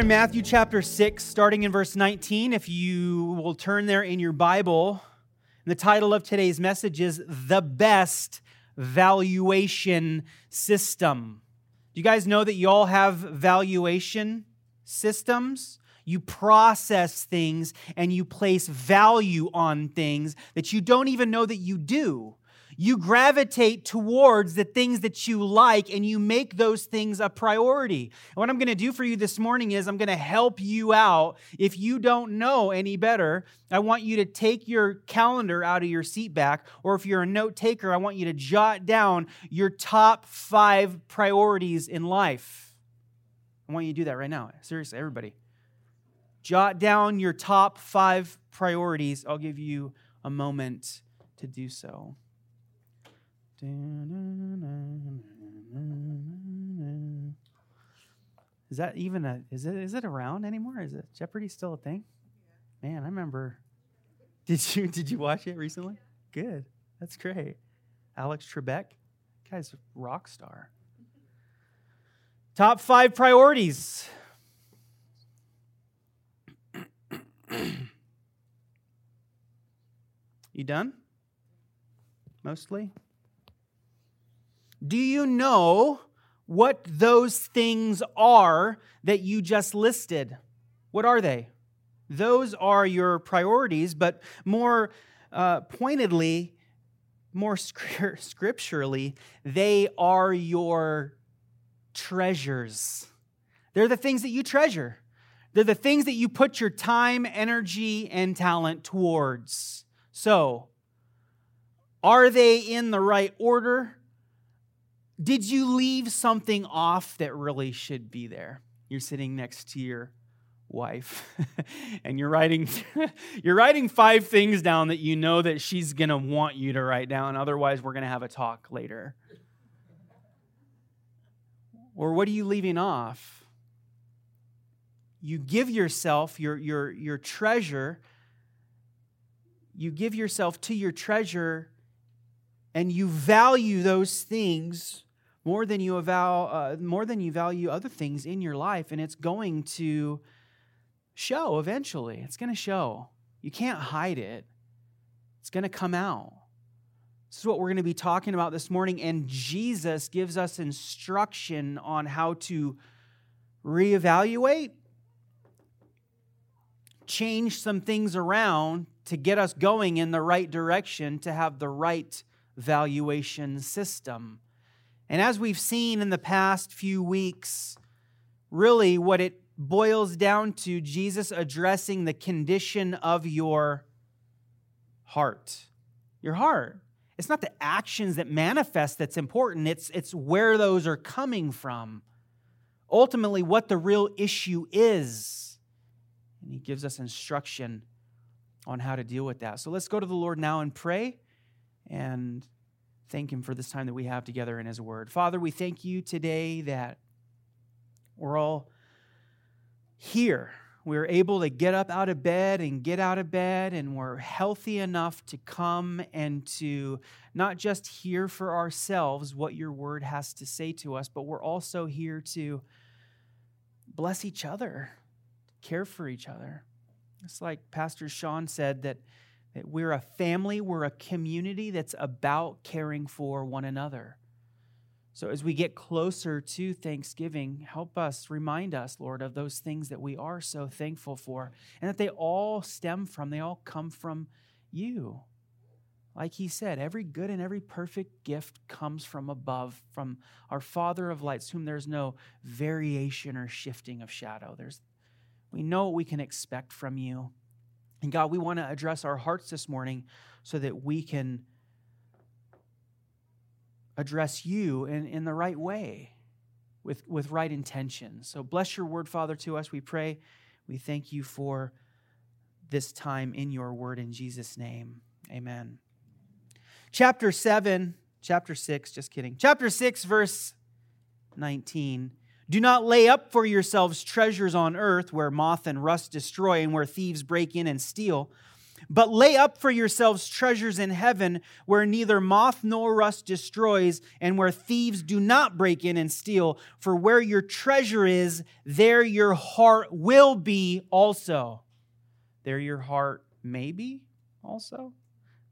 In Matthew chapter 6, starting in verse 19. If you will turn there in your Bible, the title of today's message is The Best Valuation System. Do you guys know that you all have valuation systems? You process things and you place value on things that you don't even know that you do you gravitate towards the things that you like and you make those things a priority. And what I'm going to do for you this morning is I'm going to help you out. If you don't know any better, I want you to take your calendar out of your seat back, or if you're a note taker, I want you to jot down your top five priorities in life. I want you to do that right now. Seriously, everybody. Jot down your top five priorities. I'll give you a moment to do so. Is that even a is it is it around anymore? Is it Jeopardy still a thing? Man, I remember. Did you did you watch it recently? Good. That's great. Alex Trebek, guy's rock star. Top five priorities. you done? Mostly? Do you know what those things are that you just listed? What are they? Those are your priorities, but more uh, pointedly, more scripturally, they are your treasures. They're the things that you treasure. They're the things that you put your time, energy, and talent towards. So, are they in the right order? Did you leave something off that really should be there? You're sitting next to your wife and you're writing you're writing five things down that you know that she's going to want you to write down otherwise we're going to have a talk later. Or what are you leaving off? You give yourself your your your treasure you give yourself to your treasure and you value those things more than you avow, uh, more than you value other things in your life, and it's going to show eventually. It's going to show. You can't hide it. It's going to come out. This is what we're going to be talking about this morning, and Jesus gives us instruction on how to reevaluate, change some things around to get us going in the right direction to have the right valuation system. And as we've seen in the past few weeks, really what it boils down to Jesus addressing the condition of your heart. Your heart. It's not the actions that manifest that's important, it's, it's where those are coming from. Ultimately, what the real issue is. And he gives us instruction on how to deal with that. So let's go to the Lord now and pray and thank Him for this time that we have together in His Word. Father, we thank you today that we're all here. We're able to get up out of bed and get out of bed, and we're healthy enough to come and to not just hear for ourselves what your word has to say to us, but we're also here to bless each other, care for each other. It's like Pastor Sean said that that we're a family, we're a community that's about caring for one another. So as we get closer to Thanksgiving, help us, remind us, Lord, of those things that we are so thankful for and that they all stem from, they all come from you. Like he said, every good and every perfect gift comes from above, from our Father of lights, whom there's no variation or shifting of shadow. There's, we know what we can expect from you. And God, we want to address our hearts this morning so that we can address you in, in the right way with, with right intentions. So bless your word, Father, to us. We pray. We thank you for this time in your word in Jesus' name. Amen. Chapter 7, chapter 6, just kidding. Chapter 6, verse 19. Do not lay up for yourselves treasures on earth where moth and rust destroy and where thieves break in and steal but lay up for yourselves treasures in heaven where neither moth nor rust destroys and where thieves do not break in and steal. For where your treasure is, there your heart will be also. There your heart may be also.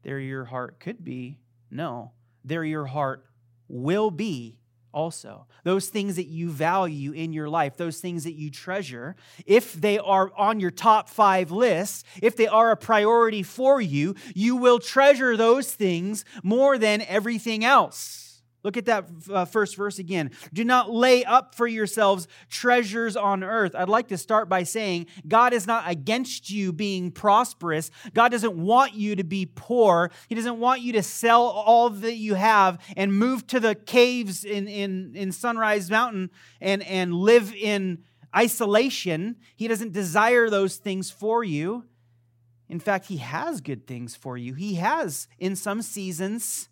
There your heart could be. No. There your heart will be also. Those things that you value in your life, those things that you treasure, if they are on your top five list, if they are a priority for you, you will treasure those things more than everything else. Look at that uh, first verse again. Do not lay up for yourselves treasures on earth. I'd like to start by saying God is not against you being prosperous. God doesn't want you to be poor. He doesn't want you to sell all that you have and move to the caves in, in, in Sunrise Mountain and, and live in isolation. He doesn't desire those things for you. In fact, He has good things for you. He has, in some seasons,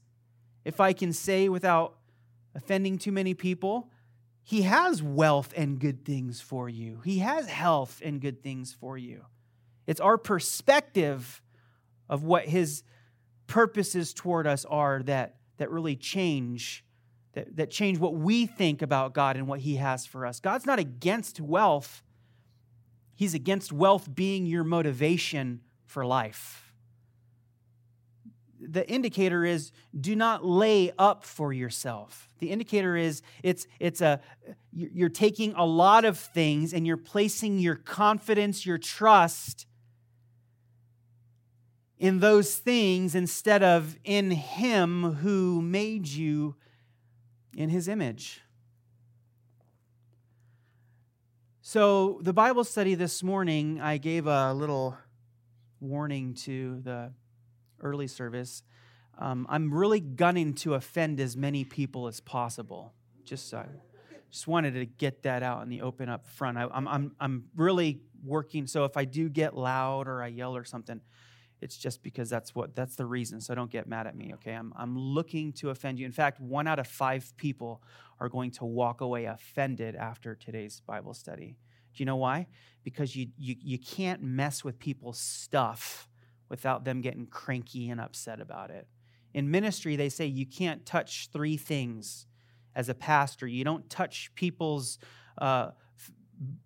if I can say without offending too many people, He has wealth and good things for you. He has health and good things for you. It's our perspective of what His purposes toward us are that, that really change. That, that change what we think about God and what He has for us. God's not against wealth, He's against wealth being your motivation for life the indicator is do not lay up for yourself. The indicator is it's it's a you're taking a lot of things and you're placing your confidence, your trust in those things instead of in him who made you in his image. So, the Bible study this morning, I gave a little warning to the early service, um, I'm really gunning to offend as many people as possible. Just so, just wanted to get that out in the open up front. I, I'm, I'm, I'm really working. So if I do get loud or I yell or something, it's just because that's what that's the reason. So don't get mad at me, okay? I'm, I'm looking to offend you. In fact, one out of five people are going to walk away offended after today's Bible study. Do you know why? Because you, you, you can't mess with people's stuff without them getting cranky and upset about it. In ministry, they say you can't touch three things as a pastor. You don't touch people's uh,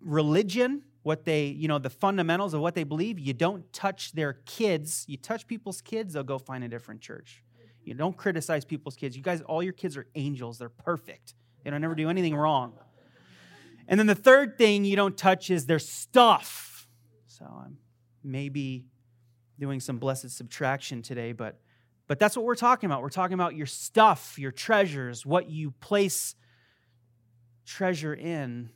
religion, what they, you know, the fundamentals of what they believe. You don't touch their kids. You touch people's kids, they'll go find a different church. You don't criticize people's kids. You guys, all your kids are angels. They're perfect. They don't ever do anything wrong. And then the third thing you don't touch is their stuff. So I'm maybe doing some blessed subtraction today, but but that's what we're talking about. We're talking about your stuff, your treasures, what you place treasure in.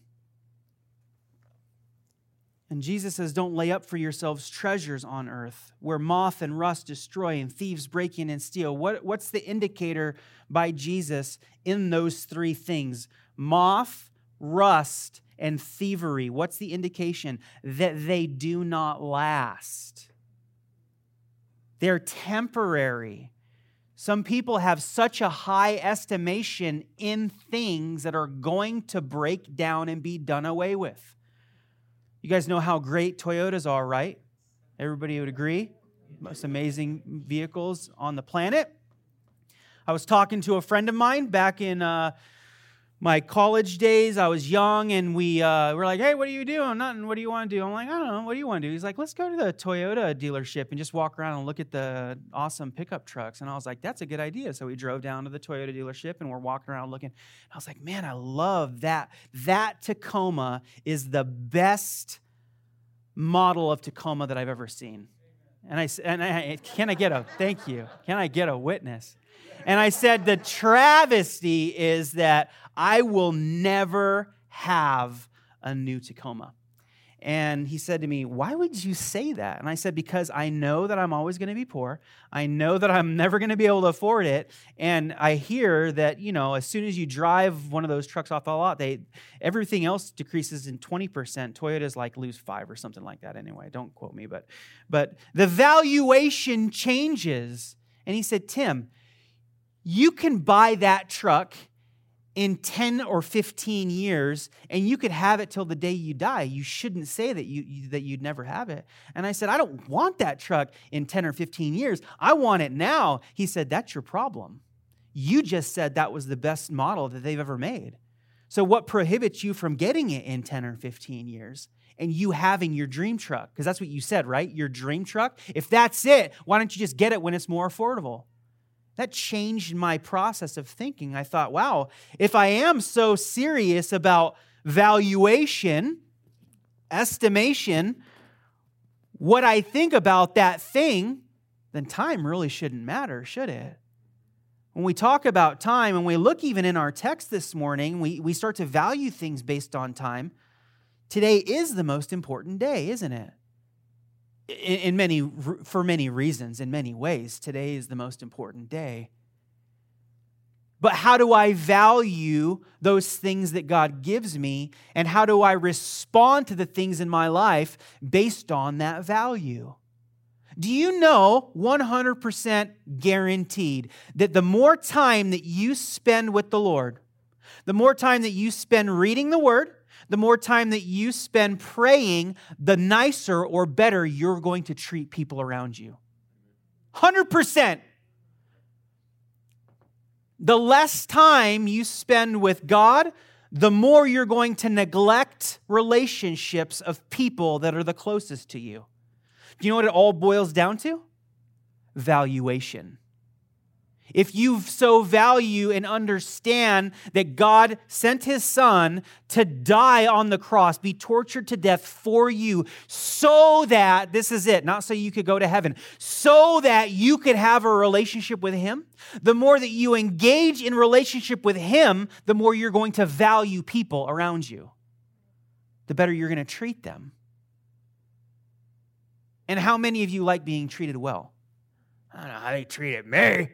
And Jesus says, Don't lay up for yourselves treasures on earth where moth and rust destroy and thieves break in and steal. What, what's the indicator by Jesus in those three things? Moth, rust, and thievery. What's the indication? That they do not last. They're temporary. Some people have such a high estimation in things that are going to break down and be done away with. You guys know how great Toyotas are, right? Everybody would agree? Most amazing vehicles on the planet. I was talking to a friend of mine back in uh, my college days, I was young, and we uh, were like, "Hey, what are you doing? Nothing. What do you want to do?" I'm like, "I don't know. What do you want to do?" He's like, "Let's go to the Toyota dealership and just walk around and look at the awesome pickup trucks." And I was like, "That's a good idea." So we drove down to the Toyota dealership and we're walking around looking. I was like, "Man, I love that. That Tacoma is the best model of Tacoma that I've ever seen." And I and I, can I get a thank you? Can I get a witness? And I said, the travesty is that I will never have a new Tacoma. And he said to me, Why would you say that? And I said, Because I know that I'm always going to be poor. I know that I'm never going to be able to afford it. And I hear that, you know, as soon as you drive one of those trucks off the lot, they everything else decreases in 20%. Toyota's like lose five or something like that anyway. Don't quote me, but but the valuation changes. And he said, Tim, you can buy that truck in 10 or 15 years and you could have it till the day you die. You shouldn't say that you, you, that you'd never have it. And i said i don't want that truck in 10 or 15 years. I want it now. He said that's your problem. You just said that was the best model that they've ever made. So what prohibits you from getting it in 10 or 15 years and you having your dream truck? Because that's what you said right? Your dream truck? If that's it why don't you just get it when it's more affordable that changed my process of thinking. I thought, wow, if I am so serious about valuation, estimation, what I think about that thing, then time really shouldn't matter, should it? When we talk about time and we look even in our text this morning, we, we start to value things based on time. Today is the most important day, isn't it? In, many for many reasons in many ways today is the most important day but how do I value those things that God gives me? And how do I respond to the things in my life based on that value? Do you know 100% guaranteed that the more time that you spend with the Lord, the more time that you spend reading the Word, the more time that you spend praying, the nicer or better you're going to treat people around you. 100%. The less time you spend with God, the more you're going to neglect relationships of people that are the closest to you. Do you know what it all boils down to? Valuation if you so value and understand that God sent his son to die on the cross, be tortured to death for you, so that, this is it, not so you could go to heaven, so that you could have a relationship with him, the more that you engage in relationship with him, the more you're going to value people around you, the better you're going to treat them. And how many of you like being treated well? I don't know how they treated me.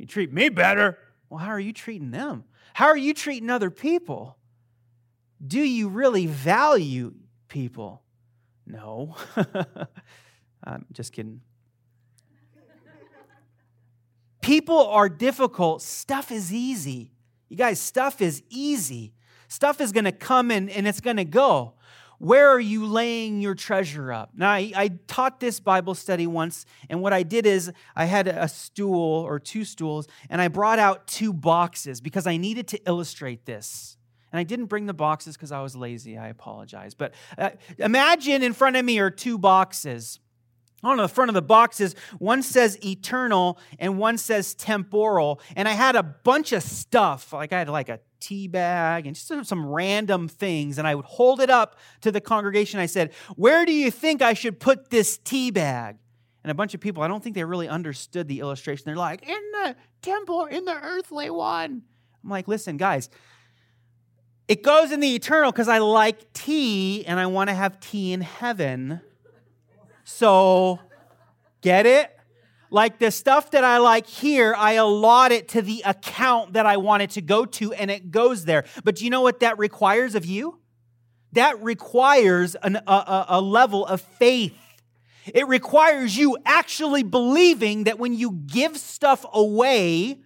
You treat me better. Well, how are you treating them? How are you treating other people? Do you really value people? No. I'm just kidding. People are difficult. Stuff is easy. You guys, stuff is easy. Stuff is going to come in and it's going to go. Where are you laying your treasure up? Now, I, I, taught this Bible study once, and what I did is I had a stool or two stools, and I brought out two boxes because I needed to illustrate this. And I didn't bring the boxes because I was lazy. I apologize. But uh, imagine in front of me are two boxes. On the front of the boxes, one says eternal and one says temporal. And I had a bunch of stuff. Like I had like a tea bag and just some random things. And I would hold it up to the congregation. I said, Where do you think I should put this tea bag? And a bunch of people, I don't think they really understood the illustration. They're like, In the temple, in the earthly one. I'm like, Listen, guys, it goes in the eternal because I like tea and I want to have tea in heaven. So, get it? Like the stuff that I like here, I allot it to the account that I want it to go to, and it goes there. But do you know what that requires of you? That requires an, a, a level of faith. It requires you actually believing that when you give stuff away,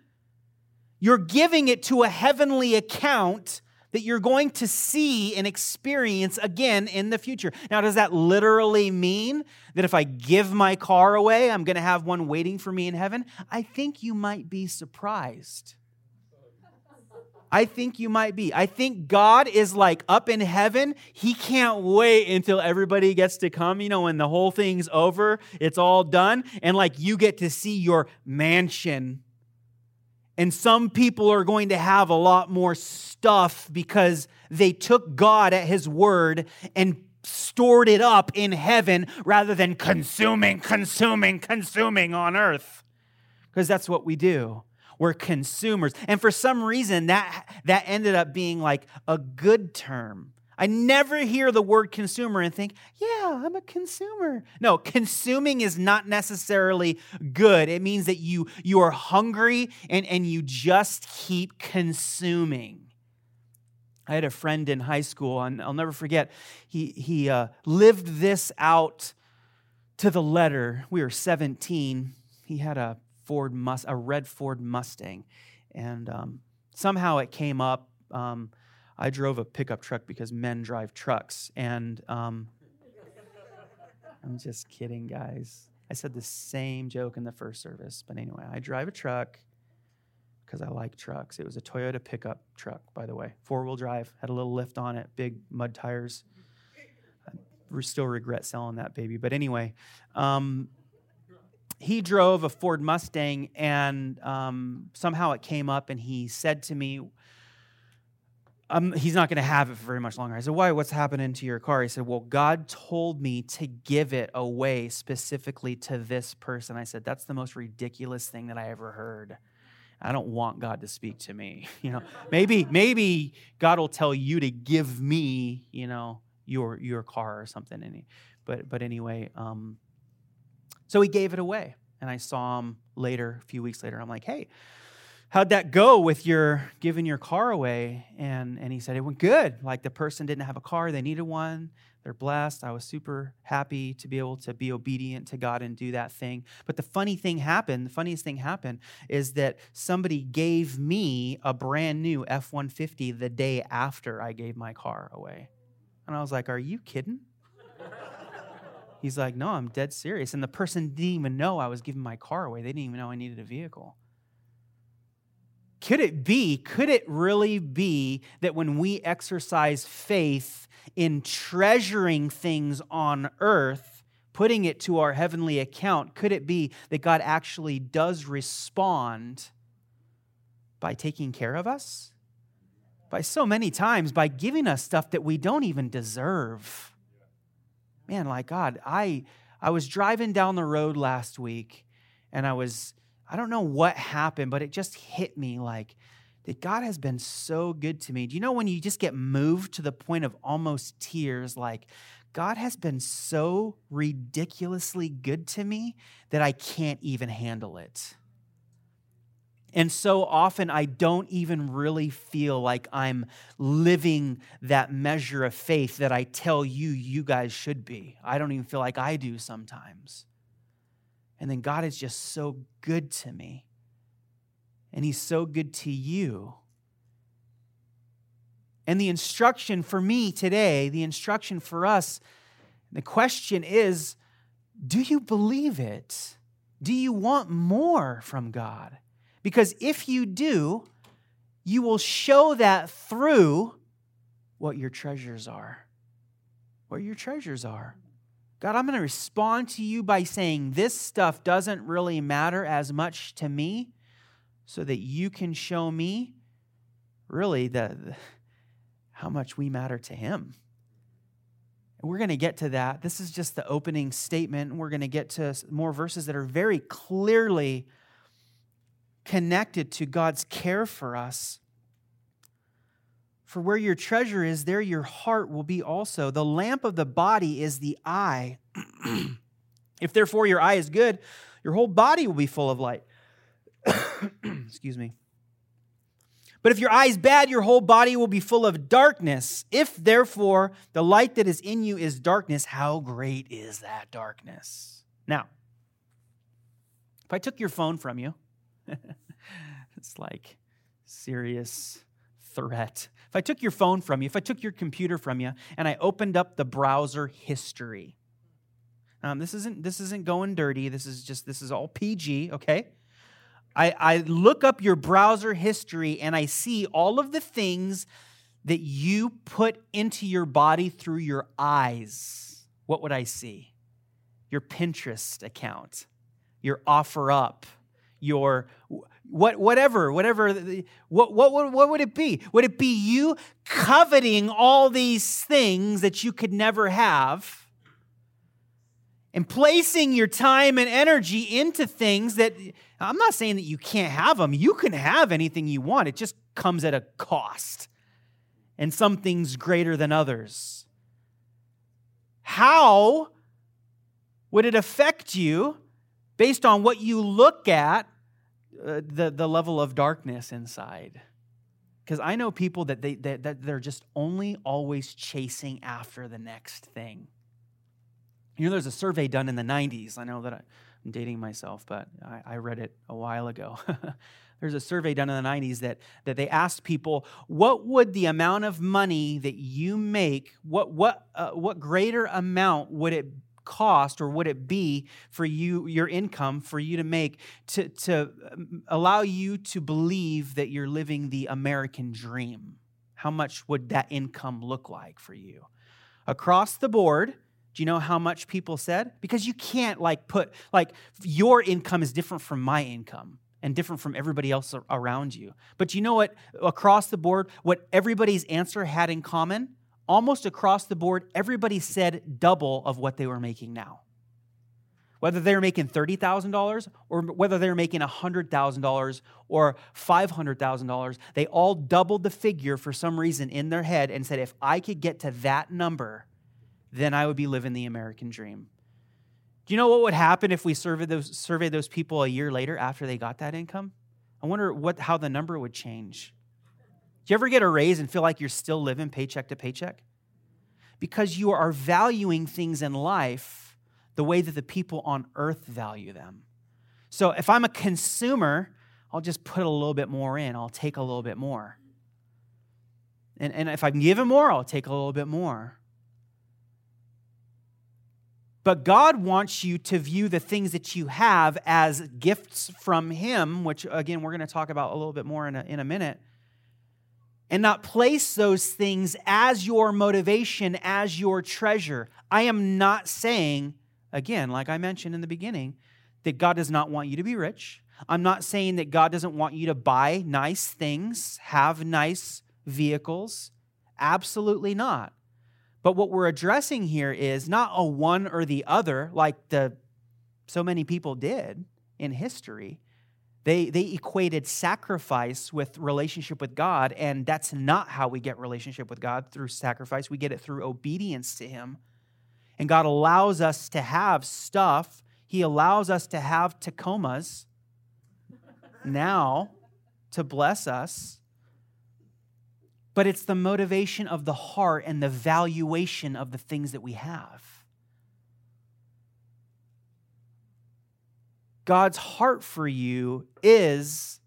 you're giving it to a heavenly account that you're going to see and experience again in the future. Now, does that literally mean that if I give my car away, I'm going to have one waiting for me in heaven? I think you might be surprised. I think you might be. I think God is like up in heaven. He can't wait until everybody gets to come. You know, when the whole thing's over, it's all done. And like you get to see your mansion and some people are going to have a lot more stuff because they took God at His word and stored it up in heaven rather than consuming, consuming, consuming on earth. Because that's what we do. We're consumers. And for some reason, that, that ended up being like a good term. I never hear the word consumer and think, yeah, I'm a consumer. No, consuming is not necessarily good. It means that you, you are hungry and, and you just keep consuming. I had a friend in high school, and I'll never forget, he, he uh, lived this out to the letter. We were 17. He had a Ford Mus- a red Ford Mustang, and um, somehow it came up. Um, I drove a pickup truck because men drive trucks, and um, I'm just kidding, guys. I said the same joke in the first service, but anyway, I drive a truck because I like trucks. It was a Toyota pickup truck, by the way, four wheel drive, had a little lift on it, big mud tires. I still regret selling that baby, but anyway, um, he drove a Ford Mustang, and um, somehow it came up, and he said to me, um, he's not going to have it for very much longer. I said, Why? What's happening to your car? He said, Well, God told me to give it away specifically to this person. I said, That's the most ridiculous thing that I ever heard. I don't want God to speak to me. You know, maybe maybe God will tell you to give me, you know, your your car or something. But but anyway, um, so he gave it away, and I saw him later, a few weeks later. I'm like, hey. How'd that go with your giving your car away? And, and he said, It went good. Like the person didn't have a car, they needed one. They're blessed. I was super happy to be able to be obedient to God and do that thing. But the funny thing happened, the funniest thing happened is that somebody gave me a brand new F 150 the day after I gave my car away. And I was like, Are you kidding? He's like, No, I'm dead serious. And the person didn't even know I was giving my car away. They didn't even know I needed a vehicle. Could it be, could it really be that when we exercise faith in treasuring things on earth, putting it to our heavenly account, could it be that God actually does respond by taking care of us? By so many times, by giving us stuff that we don't even deserve. Man, like God, I I was driving down the road last week and I was I don't know what happened, but it just hit me like that God has been so good to me. Do you know when you just get moved to the point of almost tears, like, God has been so ridiculously good to me that I can't even handle it. And so often I don't even really feel like I'm living that measure of faith that I tell you you guys should be. I don't even feel like I do sometimes. And then God is just so good to me. And He's so good to you. And the instruction for me today, the instruction for us, the question is do you believe it? Do you want more from God? Because if you do, you will show that through what your treasures are. What your treasures are. God, I'm going to respond to you by saying this stuff doesn't really matter as much to me so that you can show me really the, the how much we matter to him. We're going to get to that. This is just the opening statement. We're going to get to more verses that are very clearly connected to God's care for us. For where your treasure is, there your heart will be also. The lamp of the body is the eye. if therefore your eye is good, your whole body will be full of light. Excuse me. But if your eye is bad, your whole body will be full of darkness. If therefore the light that is in you is darkness, how great is that darkness? Now, if I took your phone from you, it's like serious threat. If I took your phone from you, if I took your computer from you, and I opened up the browser history, um, this isn't this isn't going dirty. This is just this is all PG. Okay. I, I look up your browser history and I see all of the things that you put into your body through your eyes. What would I see? Your Pinterest account, your OfferUp, your what, whatever, whatever, what, what, what, what would it be? Would it be you coveting all these things that you could never have and placing your time and energy into things that I'm not saying that you can't have them. You can have anything you want, it just comes at a cost. and some things greater than others. How would it affect you based on what you look at, uh, the, the level of darkness inside? Because I know people that, they, that, that they're just only always chasing after the next thing. You know, there's a survey done in the 90s. I know that I'm dating myself, but I, I read it a while ago. there's a survey done in the 90s that, that they asked people, what would the amount of money that you make, what, what, uh, what greater amount would it cost or would it be for you your income for you to make to, to um, allow you to believe that you're living the american dream. How much would that income look like for you? Across the board do you know how much people said? Because you can't like put like your income is different from my income and different from everybody else around you. But you know what? Across the board what everybody's answer had in common almost across the board, everybody said double of what they were making now. Whether they were making $30,000 or whether they were making $100,000 or $500,000, they all doubled the figure for some reason in their head and said, if I could get to that number, then I would be living the American dream. Do you know what would happen if we surveyed those, surveyed those people a year later after they got that income? I wonder what, how the number would change. Do you ever get a raise and feel like you're still living paycheck to paycheck? Because you are valuing things in life the way that the people on earth value them. So if I'm a consumer, I'll just put a little bit more in, I'll take a little bit more. And, and if I'm given more, I'll take a little bit more. But God wants you to view the things that you have as gifts from Him, which again, we're going to talk about a little bit more in a, in a minute and not place those things as your motivation, as your treasure. I am not saying, again, like I mentioned in the beginning, that God does not want you to be rich. I'm not saying that God doesn't want you to buy nice things, have nice vehicles. Absolutely not. But what we're addressing here is not a one or the other like the so many people did in history. They, they equated sacrifice with relationship with God, and that's not how we get relationship with God through sacrifice. We get it through obedience to Him. And God allows us to have stuff, He allows us to have Tacomas now to bless us. But it's the motivation of the heart and the valuation of the things that we have. God's heart for you is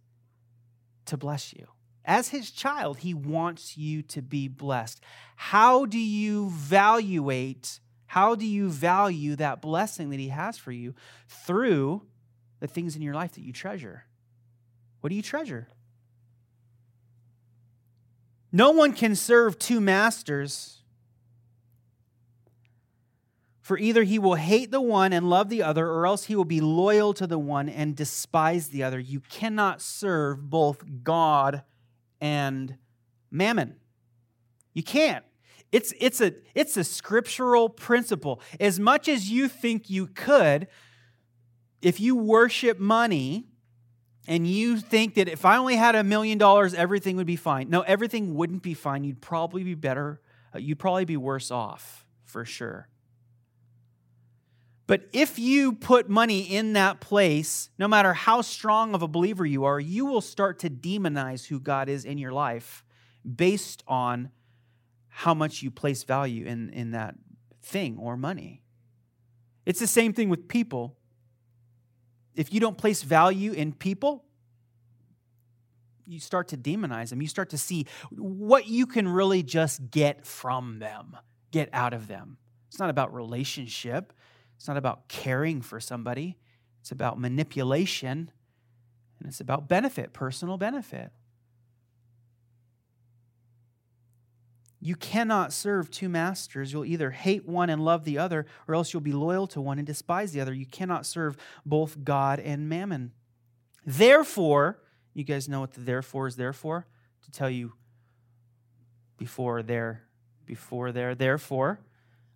to bless you. As his child, he wants you to be blessed. How do you evaluate, how do you value that blessing that he has for you? Through the things in your life that you treasure. What do you treasure? No one can serve two masters. For either he will hate the one and love the other, or else he will be loyal to the one and despise the other. You cannot serve both God and mammon. You can't. It's, it's, a, it's a scriptural principle. As much as you think you could, if you worship money and you think that if I only had a million dollars, everything would be fine. No, everything wouldn't be fine. You'd probably be better. Uh, you'd probably be worse off for sure. But if you put money in that place, no matter how strong of a believer you are, you will start to demonize who God is in your life based on how much you place value in, in that thing or money. It's the same thing with people. If you don't place value in people, you start to demonize them. You start to see what you can really just get from them, get out of them. It's not about relationship. It's not about caring for somebody, it's about manipulation, and it's about benefit, personal benefit. You cannot serve two masters. You'll either hate one and love the other, or else you'll be loyal to one and despise the other. You cannot serve both God and mammon. Therefore, you guys know what the therefore is there for? To tell you before there, before there, therefore,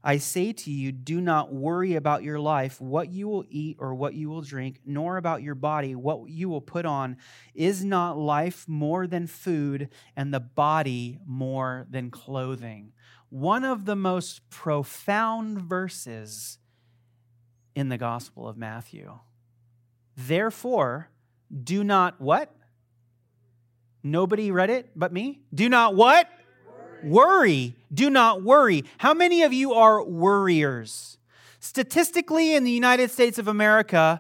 I say to you, do not worry about your life, what you will eat or what you will drink, nor about your body, what you will put on. Is not life more than food, and the body more than clothing? One of the most profound verses in the Gospel of Matthew. Therefore, do not what? Nobody read it but me? Do not what? Worry. Do not worry. How many of you are worriers? Statistically, in the United States of America,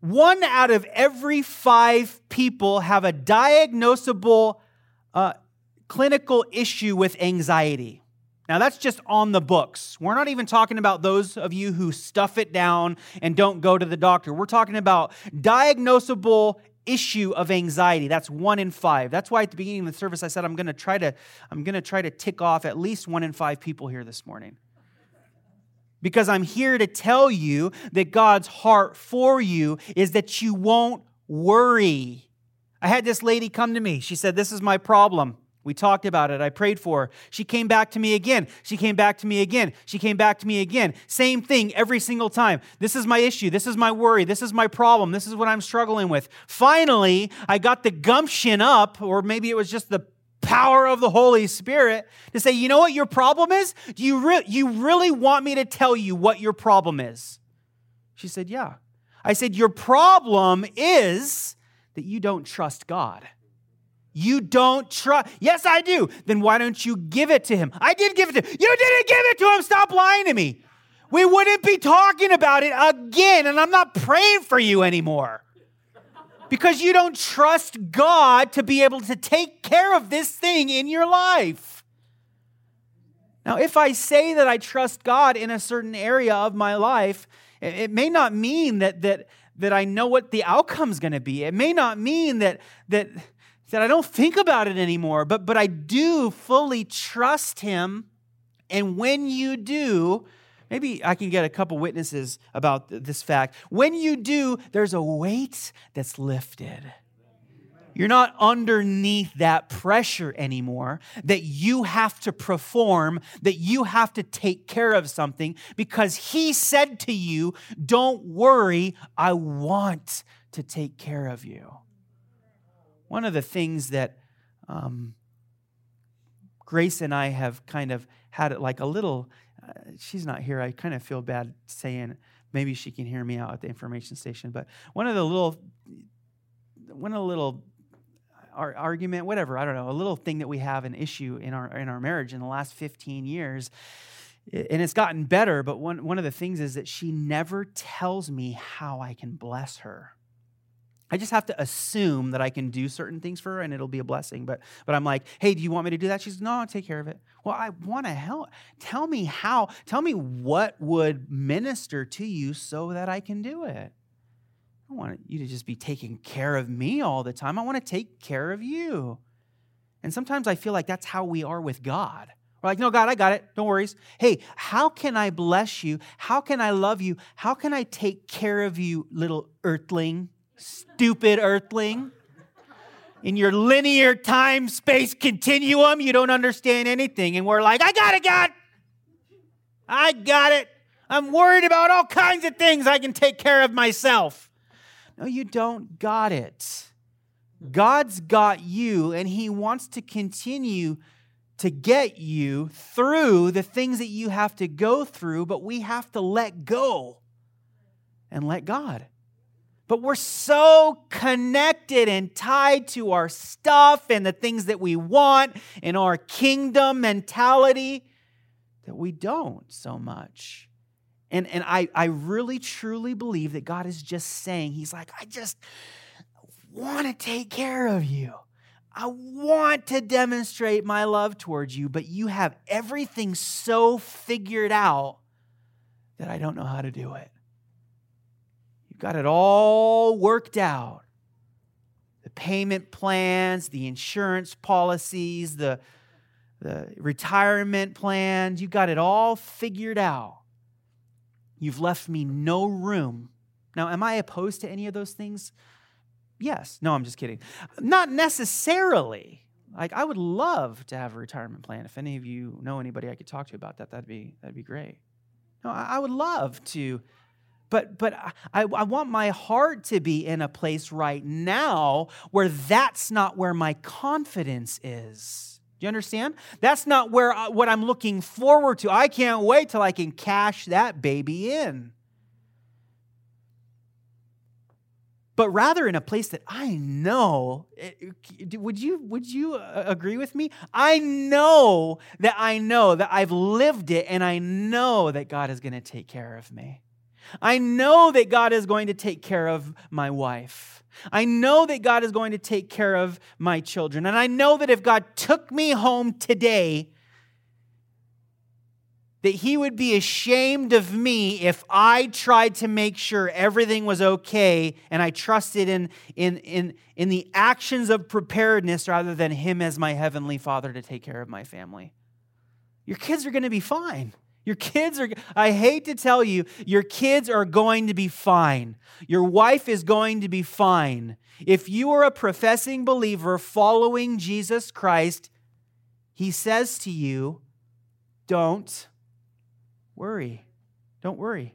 one out of every five people have a diagnosable uh, clinical issue with anxiety. Now, that's just on the books. We're not even talking about those of you who stuff it down and don't go to the doctor. We're talking about diagnosable issue of anxiety. That's one in five. That's why at the beginning of the service I said I'm going to try to I'm going to try to tick off at least one in five people here this morning. Because I'm here to tell you that God's heart for you is that you won't worry. I had this lady come to me. She said, This is my problem. We talked about it. I prayed for her. She came back to me again. She came back to me again. She came back to me again. Same thing every single time. This is my issue. This is my worry. This is my problem. This is what I'm struggling with. Finally, I got the gumption up, or maybe it was just the power of the Holy Spirit to say, you know what your problem is? Do you, re- you really want me to tell you what your problem is? She said, yeah. I said, your problem is that you don't trust God. You don't trust. Yes, I do. Then why don't you give it to him? I did give it to him. You didn't give it to him. Stop lying to me. We wouldn't be talking about it again, and I'm not praying for you anymore. Because you don't trust God to be able to take care of this thing in your life. Now, if I say that I trust God in a certain area of my life, it may not mean that, that, that I know what the outcome's going to be. It may not mean that, that, that I don't think about it anymore, but, but I do fully trust him. And when you do, maybe I can get a couple witnesses about this fact. When you do, there's a weight that's lifted. You're not underneath that pressure anymore that you have to perform, that you have to take care of something because he said to you, Don't worry, I want to take care of you. One of the things that um, Grace and I have kind of had it like a little, uh, she's not here. I kind of feel bad saying, maybe she can hear me out at the information station. But one of the little, one of the little argument, whatever, I don't know, a little thing that we have an issue in our in our marriage in the last 15 years. And it's gotten better, but one, one of the things is that she never tells me how I can bless her. I just have to assume that I can do certain things for her and it'll be a blessing. But but I'm like, hey, do you want me to do that? She's no, I'll take care of it. Well, I want to help. Tell me how. Tell me what would minister to you so that I can do it. I don't want you to just be taking care of me all the time. I want to take care of you. And sometimes I feel like that's how we are with God. We're like, no, God, I got it. No worries. Hey, how can I bless you? How can I love you? How can I take care of you, little earthling? Stupid earthling. In your linear time space continuum, you don't understand anything. And we're like, I got it, God. I got it. I'm worried about all kinds of things I can take care of myself. No, you don't got it. God's got you, and He wants to continue to get you through the things that you have to go through, but we have to let go and let God. But we're so connected and tied to our stuff and the things that we want and our kingdom mentality that we don't so much. And, and I, I really truly believe that God is just saying, He's like, I just want to take care of you. I want to demonstrate my love towards you, but you have everything so figured out that I don't know how to do it got it all worked out the payment plans, the insurance policies, the, the retirement plans. You got it all figured out. You've left me no room. Now, am I opposed to any of those things? Yes. No, I'm just kidding. Not necessarily. Like I would love to have a retirement plan. If any of you know anybody I could talk to about that, that'd be that'd be great. No, I would love to. But, but I, I want my heart to be in a place right now where that's not where my confidence is. Do you understand? That's not where uh, what I'm looking forward to. I can't wait till I can cash that baby in. but rather in a place that I know. Eh, would you, would you uh, agree with me? I know that I know that I've lived it and I know that God is going to take care of me. I know that God is going to take care of my wife. I know that God is going to take care of my children. And I know that if God took me home today, that he would be ashamed of me if I tried to make sure everything was okay and I trusted in, in, in, in the actions of preparedness rather than him as my heavenly father to take care of my family. Your kids are going to be fine. Your kids are, I hate to tell you, your kids are going to be fine. Your wife is going to be fine. If you are a professing believer following Jesus Christ, he says to you, don't worry. Don't worry.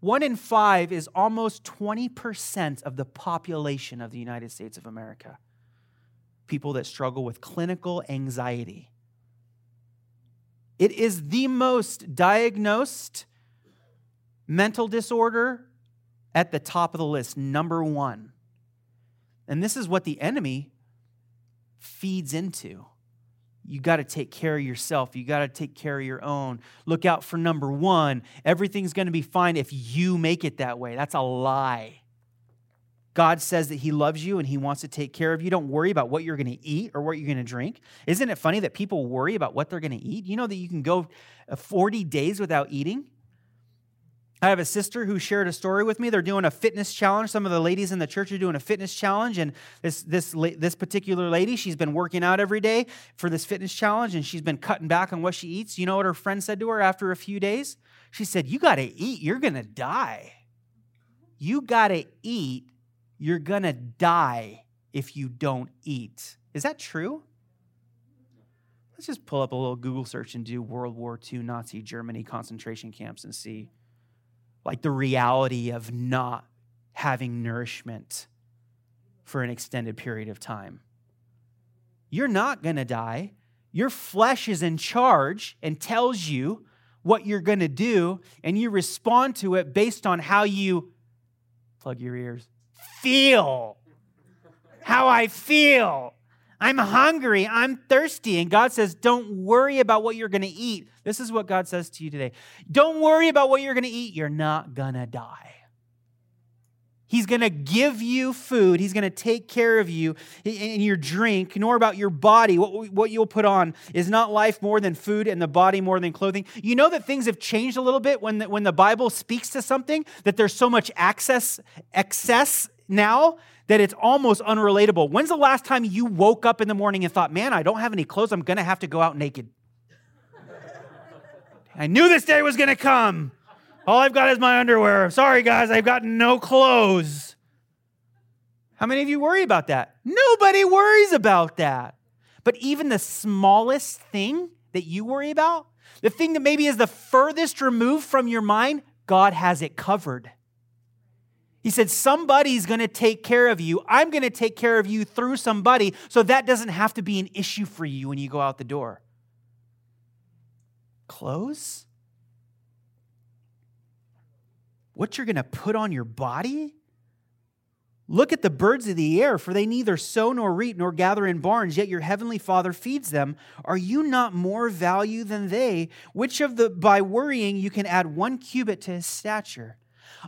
One in five is almost 20% of the population of the United States of America. People that struggle with clinical anxiety. It is the most diagnosed mental disorder at the top of the list, number one. And this is what the enemy feeds into. You got to take care of yourself. You got to take care of your own. Look out for number one. Everything's going to be fine if you make it that way. That's a lie. God says that He loves you and He wants to take care of you. Don't worry about what you're going to eat or what you're going to drink. Isn't it funny that people worry about what they're going to eat? You know that you can go uh, 40 days without eating? I have a sister who shared a story with me. They're doing a fitness challenge. Some of the ladies in the church are doing a fitness challenge, and this this this particular lady, she's been working out every day for this fitness challenge, and she's been cutting back on what she eats. You know what her friend said to her after a few days? She said, "You got to eat. You're gonna die. You got to eat. You're gonna die if you don't eat." Is that true? Let's just pull up a little Google search and do World War II Nazi Germany concentration camps and see like the reality of not having nourishment for an extended period of time. You're not going to die. Your flesh is in charge and tells you what you're going to do, and you respond to it based on how you plug your ears feel. How I feel. I'm hungry. I'm thirsty. And God says, Don't worry about what you're going to eat. This is what God says to you today. Don't worry about what you're going to eat. You're not going to die. He's going to give you food. He's going to take care of you in your drink, nor about your body. What, what you'll put on is not life more than food and the body more than clothing. You know that things have changed a little bit when the, when the Bible speaks to something, that there's so much access, excess now that it's almost unrelatable. When's the last time you woke up in the morning and thought, man, I don't have any clothes. I'm going to have to go out naked? I knew this day was going to come. All I've got is my underwear. Sorry, guys, I've got no clothes. How many of you worry about that? Nobody worries about that. But even the smallest thing that you worry about, the thing that maybe is the furthest removed from your mind, God has it covered. He said, Somebody's going to take care of you. I'm going to take care of you through somebody, so that doesn't have to be an issue for you when you go out the door. Clothes? What you're going to put on your body? Look at the birds of the air, for they neither sow nor reap nor gather in barns, yet your heavenly Father feeds them. Are you not more value than they? Which of the, by worrying, you can add one cubit to his stature?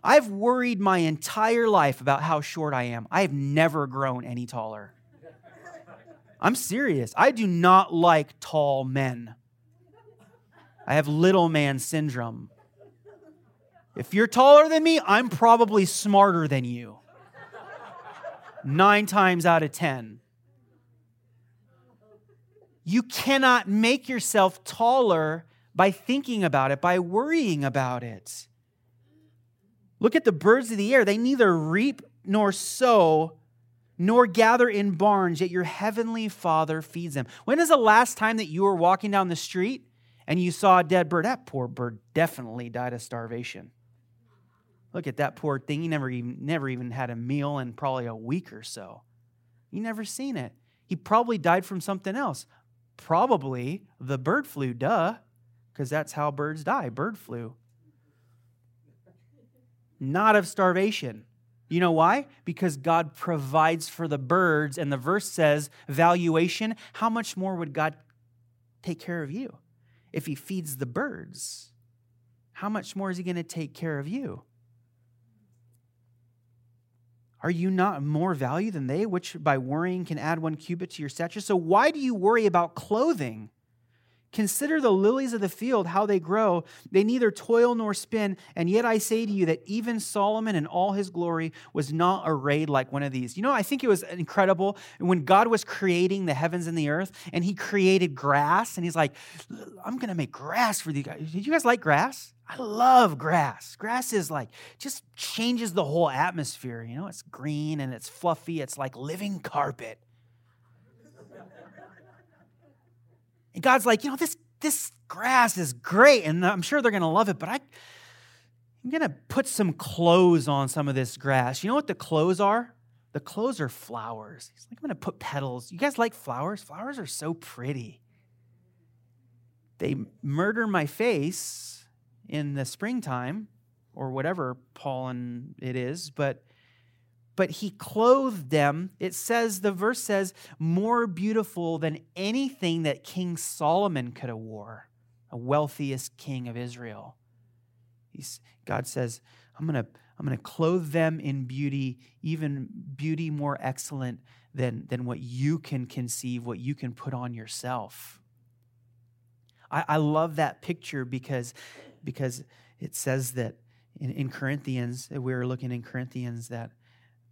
I've worried my entire life about how short I am. I have never grown any taller. I'm serious. I do not like tall men. I have little man syndrome. If you're taller than me, I'm probably smarter than you. Nine times out of 10. You cannot make yourself taller by thinking about it, by worrying about it. Look at the birds of the air. They neither reap nor sow nor gather in barns, yet your heavenly Father feeds them. When is the last time that you were walking down the street and you saw a dead bird, that poor bird definitely died of starvation. Look at that poor thing. He never even, never even had a meal in probably a week or so. You never seen it. He probably died from something else. Probably the bird flu, duh, because that's how birds die bird flu. Not of starvation. You know why? Because God provides for the birds, and the verse says, valuation, how much more would God take care of you if He feeds the birds? How much more is He going to take care of you? Are you not more value than they, which by worrying can add one cubit to your stature? So why do you worry about clothing? Consider the lilies of the field, how they grow. They neither toil nor spin. And yet I say to you that even Solomon in all his glory was not arrayed like one of these. You know, I think it was incredible when God was creating the heavens and the earth and he created grass and he's like, I'm going to make grass for you guys. Did you guys like grass? I love grass. Grass is like, just changes the whole atmosphere. You know, it's green and it's fluffy, it's like living carpet. And God's like, you know, this, this grass is great, and I'm sure they're gonna love it, but I, I'm gonna put some clothes on some of this grass. You know what the clothes are? The clothes are flowers. He's like, I'm gonna put petals. You guys like flowers? Flowers are so pretty. They murder my face in the springtime or whatever pollen it is, but but he clothed them. It says, the verse says, more beautiful than anything that King Solomon could have wore, a wealthiest king of Israel. He's, God says, I'm gonna, I'm gonna clothe them in beauty, even beauty more excellent than, than what you can conceive, what you can put on yourself. I, I love that picture because because it says that in, in Corinthians, we were looking in Corinthians that,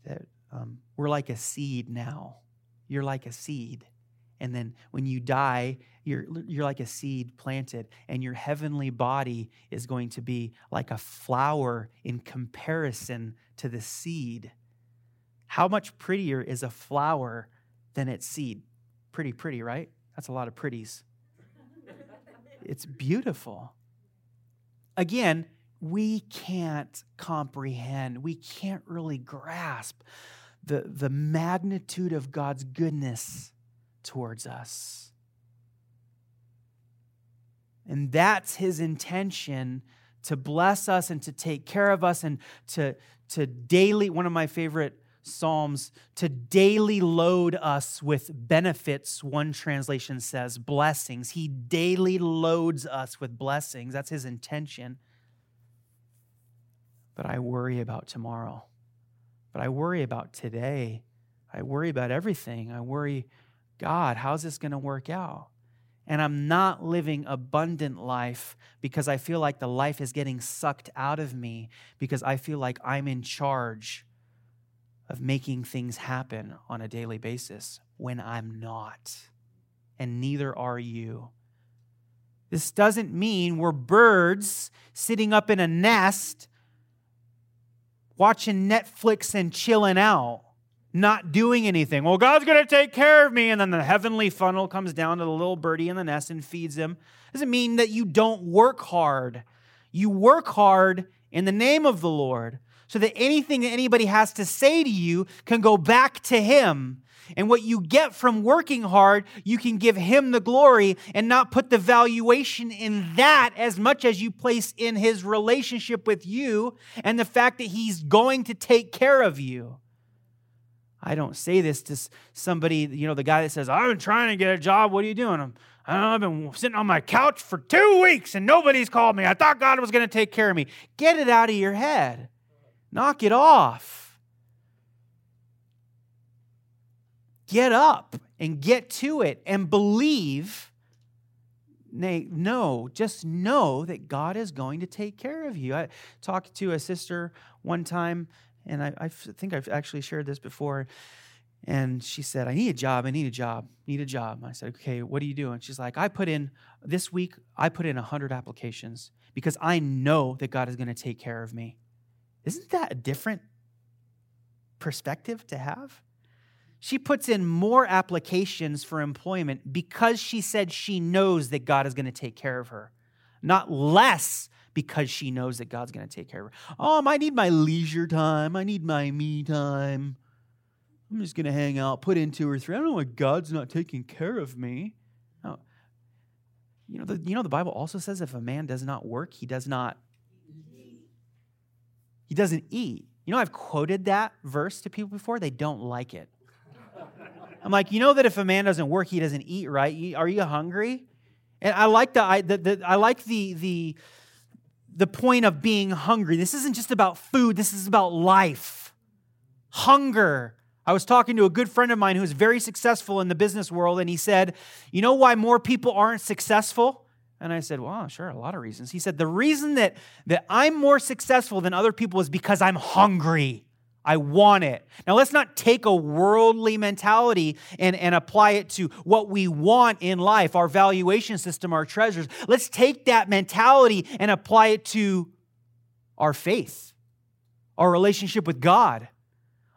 that um, we're like a seed now. You're like a seed. And then when you die, you're, you're like a seed planted, and your heavenly body is going to be like a flower in comparison to the seed. How much prettier is a flower than its seed? Pretty, pretty, right? That's a lot of pretties. it's beautiful again, we can't comprehend, we can't really grasp the, the magnitude of God's goodness towards us. And that's his intention to bless us and to take care of us and to, to daily, one of my favorite Psalms, to daily load us with benefits, one translation says, blessings. He daily loads us with blessings. That's his intention. But I worry about tomorrow. But I worry about today. I worry about everything. I worry, God, how's this going to work out? And I'm not living abundant life because I feel like the life is getting sucked out of me because I feel like I'm in charge of making things happen on a daily basis when I'm not. And neither are you. This doesn't mean we're birds sitting up in a nest watching Netflix and chilling out, not doing anything. Well, God's going to take care of me. And then the heavenly funnel comes down to the little birdie in the nest and feeds him. Doesn't mean that you don't work hard. You work hard in the name of the Lord so that anything that anybody has to say to you can go back to Him. And what you get from working hard, you can give Him the glory and not put the valuation in that as much as you place in His relationship with you and the fact that He's going to take care of you. I don't say this to somebody, you know, the guy that says, I've been trying to get a job. What are you doing? I'm, I have been sitting on my couch for two weeks and nobody's called me. I thought God was going to take care of me. Get it out of your head. Knock it off. Get up and get to it and believe. Nay, no, just know that God is going to take care of you. I talked to a sister one time, and I, I think I've actually shared this before. And she said, I need a job. I need a job. Need a job. I said, okay, what are you doing? She's like, I put in, this week, I put in 100 applications because I know that God is going to take care of me. Isn't that a different perspective to have? she puts in more applications for employment because she said she knows that God is going to take care of her, not less because she knows that God's going to take care of her. Oh, I need my leisure time. I need my me time. I'm just going to hang out, put in two or three. I don't know why God's not taking care of me. No. You know, the, you know, the Bible also says if a man does not work, he does not, he doesn't eat. You know, I've quoted that verse to people before. They don't like it. I'm like, you know that if a man doesn't work, he doesn't eat, right? Are you hungry? And I like the, I, the, the I like the the the point of being hungry. This isn't just about food. This is about life. Hunger. I was talking to a good friend of mine who's very successful in the business world, and he said, "You know why more people aren't successful?" And I said, "Well, sure, a lot of reasons." He said, "The reason that that I'm more successful than other people is because I'm hungry." I want it. Now, let's not take a worldly mentality and, and apply it to what we want in life, our valuation system, our treasures. Let's take that mentality and apply it to our faith, our relationship with God.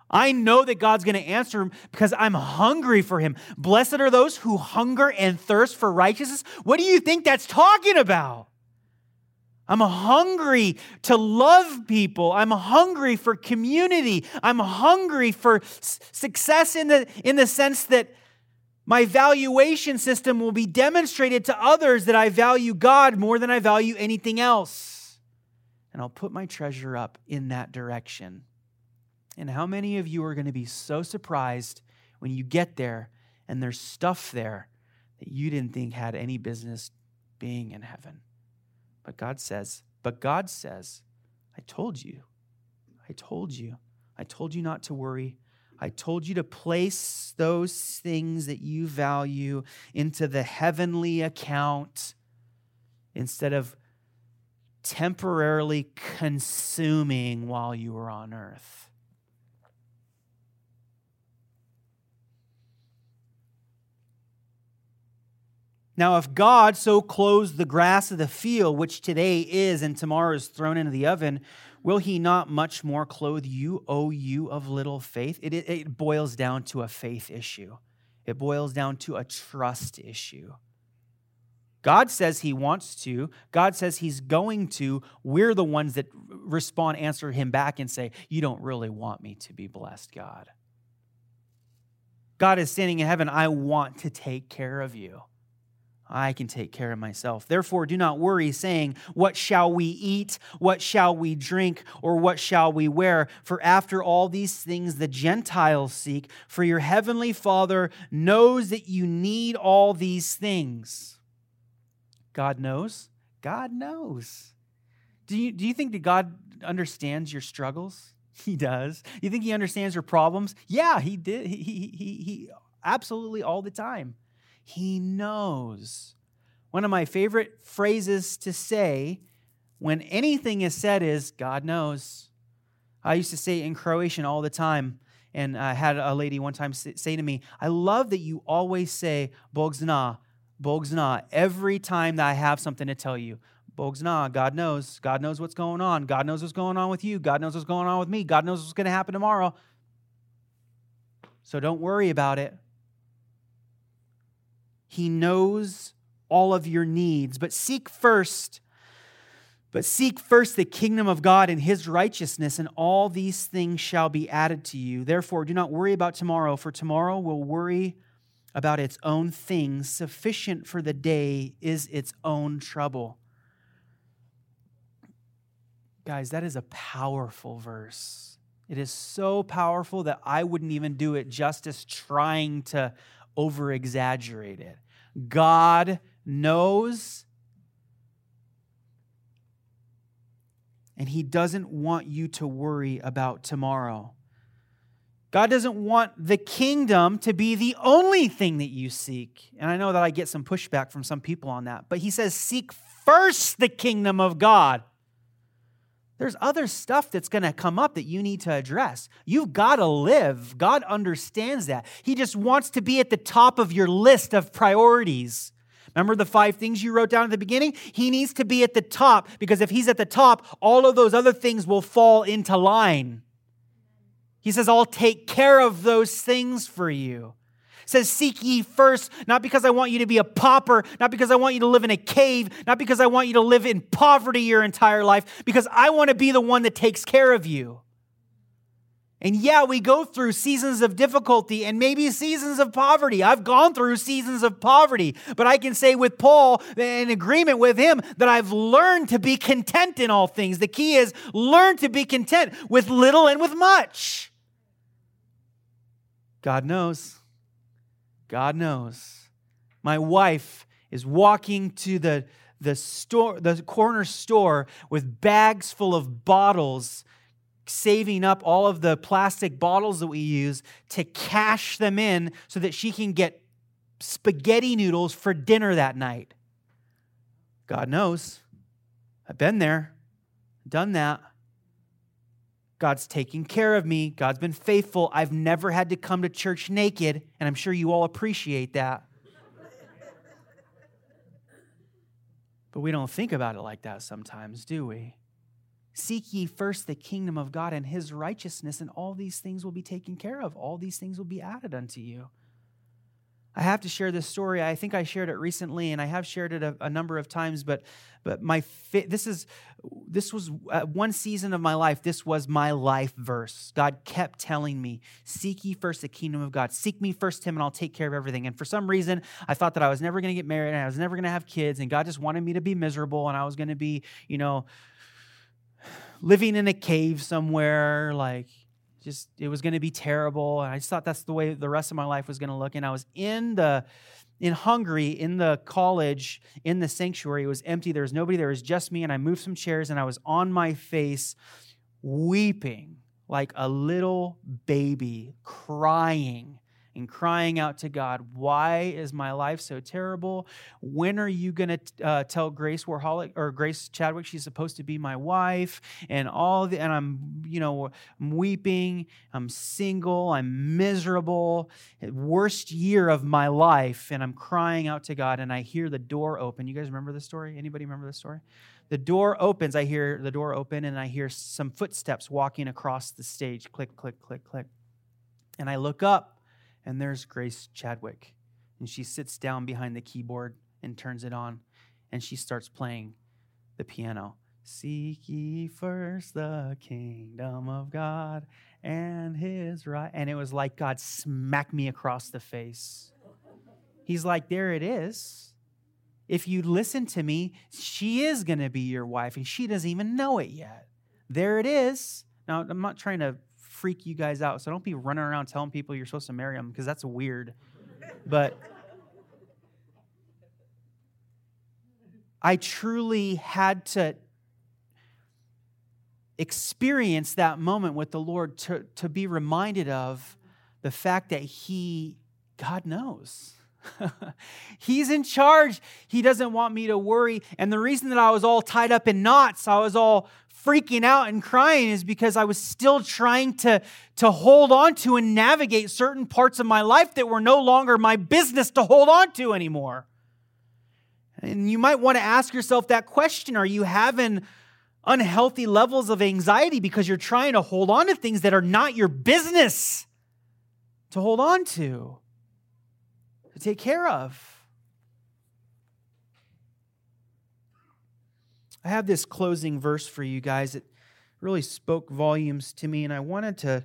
I know that God's going to answer him because I'm hungry for him. Blessed are those who hunger and thirst for righteousness. What do you think that's talking about? I'm hungry to love people. I'm hungry for community. I'm hungry for success in the, in the sense that my valuation system will be demonstrated to others that I value God more than I value anything else. And I'll put my treasure up in that direction. And how many of you are going to be so surprised when you get there and there's stuff there that you didn't think had any business being in heaven? But God says, but God says, I told you. I told you. I told you not to worry. I told you to place those things that you value into the heavenly account instead of temporarily consuming while you were on earth. Now, if God so clothes the grass of the field, which today is and tomorrow is thrown into the oven, will he not much more clothe you, O you of little faith? It, it, it boils down to a faith issue, it boils down to a trust issue. God says he wants to. God says he's going to. We're the ones that respond, answer him back, and say, You don't really want me to be blessed, God. God is standing in heaven. I want to take care of you. I can take care of myself. Therefore, do not worry, saying, What shall we eat? What shall we drink? Or what shall we wear? For after all these things the Gentiles seek, for your heavenly Father knows that you need all these things. God knows? God knows. Do you, do you think that God understands your struggles? He does. You think he understands your problems? Yeah, he did. He, he, he, he absolutely all the time. He knows. One of my favorite phrases to say when anything is said is, God knows. I used to say in Croatian all the time. And I had a lady one time say to me, I love that you always say, Bog zna, Bog zna, every time that I have something to tell you. Bog zna, God knows. God knows what's going on. God knows what's going on with you. God knows what's going on with me. God knows what's going to happen tomorrow. So don't worry about it. He knows all of your needs. But seek first, but seek first the kingdom of God and his righteousness, and all these things shall be added to you. Therefore, do not worry about tomorrow, for tomorrow will worry about its own things. Sufficient for the day is its own trouble. Guys, that is a powerful verse. It is so powerful that I wouldn't even do it justice trying to over exaggerate it. God knows, and He doesn't want you to worry about tomorrow. God doesn't want the kingdom to be the only thing that you seek. And I know that I get some pushback from some people on that, but He says, Seek first the kingdom of God. There's other stuff that's going to come up that you need to address. You've got to live. God understands that. He just wants to be at the top of your list of priorities. Remember the five things you wrote down at the beginning? He needs to be at the top because if he's at the top, all of those other things will fall into line. He says, I'll take care of those things for you. Says, Seek ye first, not because I want you to be a pauper, not because I want you to live in a cave, not because I want you to live in poverty your entire life, because I want to be the one that takes care of you. And yeah, we go through seasons of difficulty and maybe seasons of poverty. I've gone through seasons of poverty, but I can say with Paul, in agreement with him, that I've learned to be content in all things. The key is learn to be content with little and with much. God knows. God knows. My wife is walking to the, the store, the corner store with bags full of bottles, saving up all of the plastic bottles that we use to cash them in so that she can get spaghetti noodles for dinner that night. God knows. I've been there, done that. God's taking care of me. God's been faithful. I've never had to come to church naked, and I'm sure you all appreciate that. but we don't think about it like that sometimes, do we? Seek ye first the kingdom of God and his righteousness, and all these things will be taken care of. All these things will be added unto you. I have to share this story. I think I shared it recently, and I have shared it a, a number of times. But, but my fi- this is this was uh, one season of my life. This was my life verse. God kept telling me, "Seek ye first the kingdom of God. Seek me first, Him, and I'll take care of everything." And for some reason, I thought that I was never going to get married, and I was never going to have kids, and God just wanted me to be miserable, and I was going to be, you know, living in a cave somewhere, like just it was going to be terrible and i just thought that's the way the rest of my life was going to look and i was in the in hungary in the college in the sanctuary it was empty there was nobody there was just me and i moved some chairs and i was on my face weeping like a little baby crying and crying out to God, Why is my life so terrible? When are you going to uh, tell Grace Warholic or Grace Chadwick she's supposed to be my wife? And all the, and I'm, you know, I'm weeping. I'm single. I'm miserable. Worst year of my life. And I'm crying out to God. And I hear the door open. You guys remember this story? Anybody remember this story? the door opens. I hear the door open and I hear some footsteps walking across the stage. Click, click, click, click. And I look up and there's Grace Chadwick. And she sits down behind the keyboard and turns it on. And she starts playing the piano. Seek ye first the kingdom of God and his right. And it was like God smacked me across the face. He's like, there it is. If you listen to me, she is going to be your wife, and she doesn't even know it yet. There it is. Now, I'm not trying to freak you guys out. So don't be running around telling people you're supposed to marry them because that's weird. But I truly had to experience that moment with the Lord to, to be reminded of the fact that He, God knows. He's in charge. He doesn't want me to worry. And the reason that I was all tied up in knots, I was all freaking out and crying is because I was still trying to, to hold on to and navigate certain parts of my life that were no longer my business to hold on to anymore. And you might want to ask yourself that question Are you having unhealthy levels of anxiety because you're trying to hold on to things that are not your business to hold on to, to take care of? I have this closing verse for you guys. It really spoke volumes to me, and I wanted to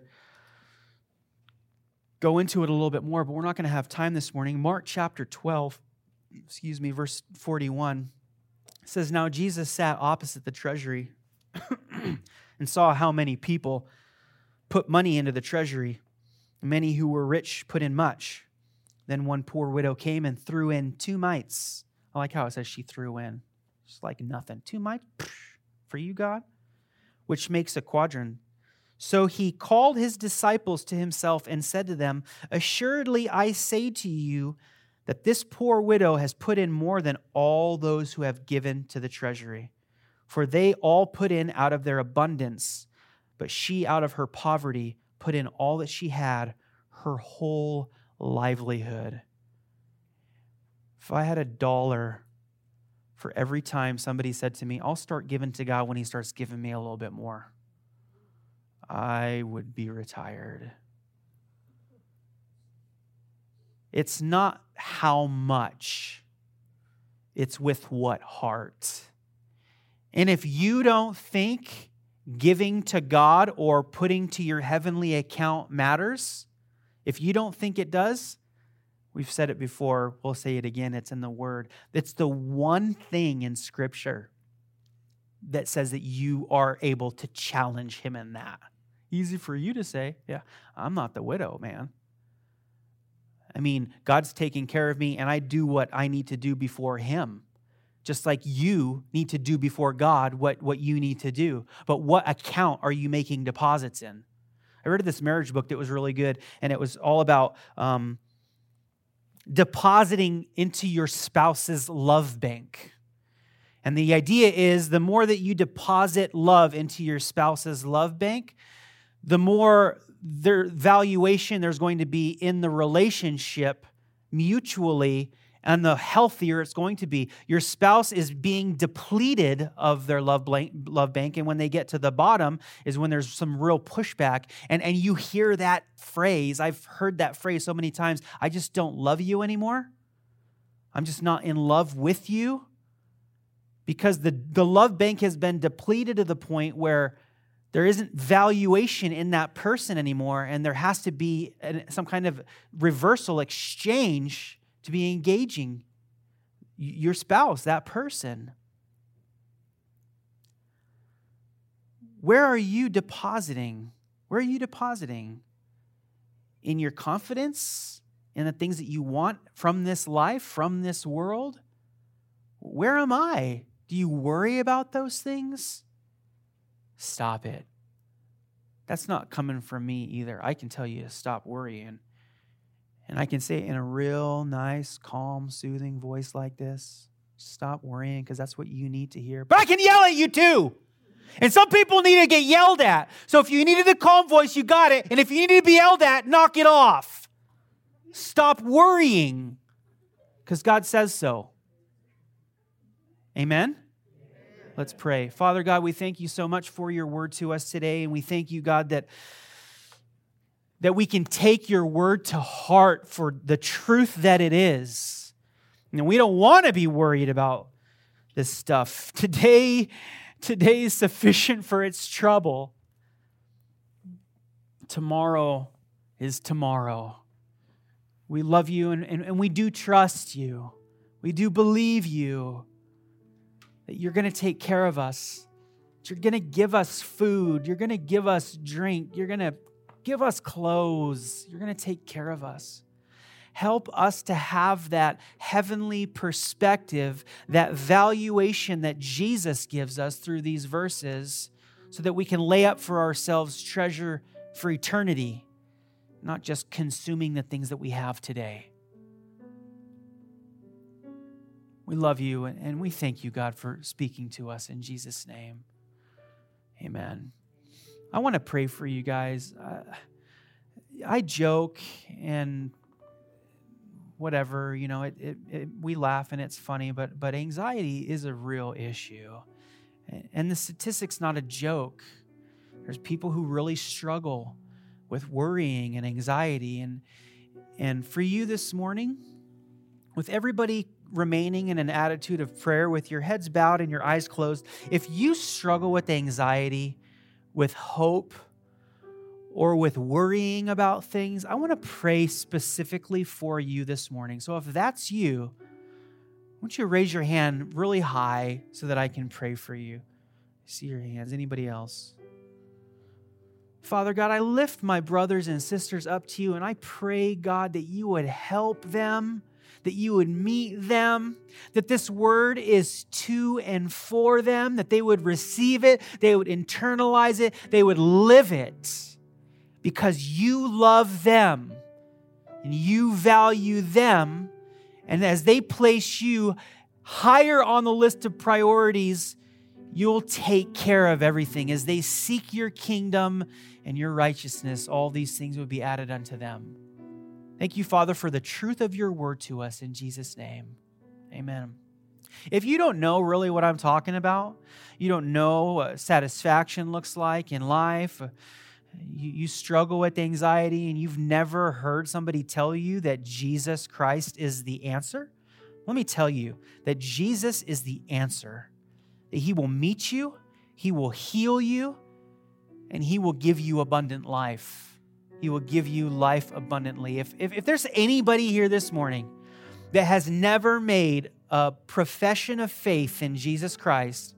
go into it a little bit more, but we're not going to have time this morning. Mark chapter 12, excuse me, verse 41 says, Now Jesus sat opposite the treasury and saw how many people put money into the treasury. Many who were rich put in much. Then one poor widow came and threw in two mites. I like how it says she threw in. It's like nothing. Two mites for you, God, which makes a quadrant. So he called his disciples to himself and said to them, Assuredly, I say to you that this poor widow has put in more than all those who have given to the treasury. For they all put in out of their abundance, but she out of her poverty put in all that she had, her whole livelihood. If I had a dollar for every time somebody said to me, I'll start giving to God when He starts giving me a little bit more. I would be retired. It's not how much, it's with what heart. And if you don't think giving to God or putting to your heavenly account matters, if you don't think it does, we've said it before, we'll say it again, it's in the Word. It's the one thing in Scripture that says that you are able to challenge Him in that. Easy for you to say, yeah, I'm not the widow, man. I mean, God's taking care of me, and I do what I need to do before Him just like you need to do before God what, what you need to do. But what account are you making deposits in? I read this marriage book that was really good, and it was all about um, depositing into your spouse's love bank. And the idea is the more that you deposit love into your spouse's love bank, the more their valuation there's going to be in the relationship mutually and the healthier it's going to be. Your spouse is being depleted of their love, blank, love bank, and when they get to the bottom is when there's some real pushback. And, and you hear that phrase. I've heard that phrase so many times I just don't love you anymore. I'm just not in love with you. Because the, the love bank has been depleted to the point where there isn't valuation in that person anymore, and there has to be some kind of reversal exchange to be engaging your spouse, that person. Where are you depositing? Where are you depositing? In your confidence, in the things that you want from this life, from this world? Where am I? Do you worry about those things? Stop it. That's not coming from me either. I can tell you to stop worrying. And I can say it in a real nice, calm, soothing voice like this. Stop worrying because that's what you need to hear. But I can yell at you too. And some people need to get yelled at. So if you needed a calm voice, you got it. And if you need to be yelled at, knock it off. Stop worrying because God says so. Amen? Let's pray. Father God, we thank you so much for your word to us today. And we thank you, God, that that we can take your word to heart for the truth that it is. And we don't want to be worried about this stuff. Today, today is sufficient for its trouble. Tomorrow is tomorrow. We love you and, and, and we do trust you. We do believe you that you're going to take care of us. You're going to give us food. You're going to give us drink. You're going to Give us clothes. You're going to take care of us. Help us to have that heavenly perspective, that valuation that Jesus gives us through these verses, so that we can lay up for ourselves treasure for eternity, not just consuming the things that we have today. We love you and we thank you, God, for speaking to us in Jesus' name. Amen. I want to pray for you guys. Uh, I joke and whatever, you know, it, it, it, we laugh and it's funny, but, but anxiety is a real issue. And the statistic's not a joke. There's people who really struggle with worrying and anxiety. And, and for you this morning, with everybody remaining in an attitude of prayer with your heads bowed and your eyes closed, if you struggle with anxiety, with hope or with worrying about things, I want to pray specifically for you this morning. So if that's you, I want you to raise your hand really high so that I can pray for you? See your hands. Anybody else? Father God, I lift my brothers and sisters up to you and I pray, God, that you would help them that you would meet them, that this word is to and for them, that they would receive it, they would internalize it, they would live it because you love them and you value them. And as they place you higher on the list of priorities, you'll take care of everything. As they seek your kingdom and your righteousness, all these things will be added unto them. Thank you, Father, for the truth of your word to us in Jesus' name. Amen. If you don't know really what I'm talking about, you don't know what satisfaction looks like in life, uh, you, you struggle with anxiety and you've never heard somebody tell you that Jesus Christ is the answer, let me tell you that Jesus is the answer. That he will meet you, he will heal you, and he will give you abundant life. He will give you life abundantly. If, if, if there's anybody here this morning that has never made a profession of faith in Jesus Christ,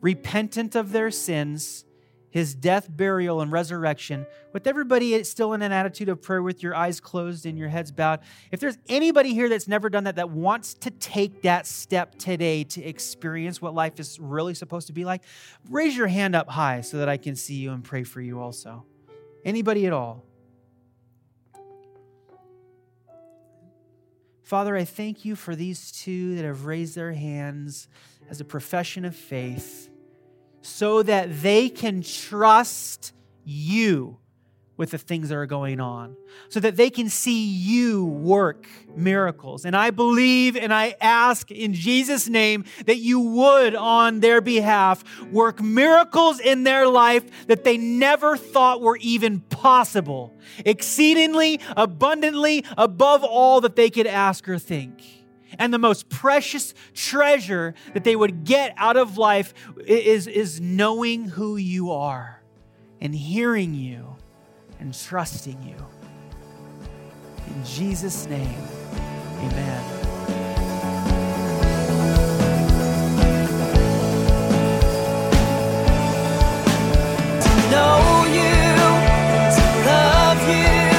repentant of their sins, his death, burial, and resurrection, with everybody still in an attitude of prayer with your eyes closed and your heads bowed, if there's anybody here that's never done that, that wants to take that step today to experience what life is really supposed to be like, raise your hand up high so that I can see you and pray for you also. Anybody at all? Father, I thank you for these two that have raised their hands as a profession of faith so that they can trust you with the things that are going on, so that they can see you work miracles. And I believe and I ask in Jesus' name that you would, on their behalf, work miracles in their life that they never thought were even possible, exceedingly, abundantly, above all that they could ask or think. And the most precious treasure that they would get out of life is, is knowing who you are and hearing you and trusting you. In Jesus' name, amen. know you, to love you.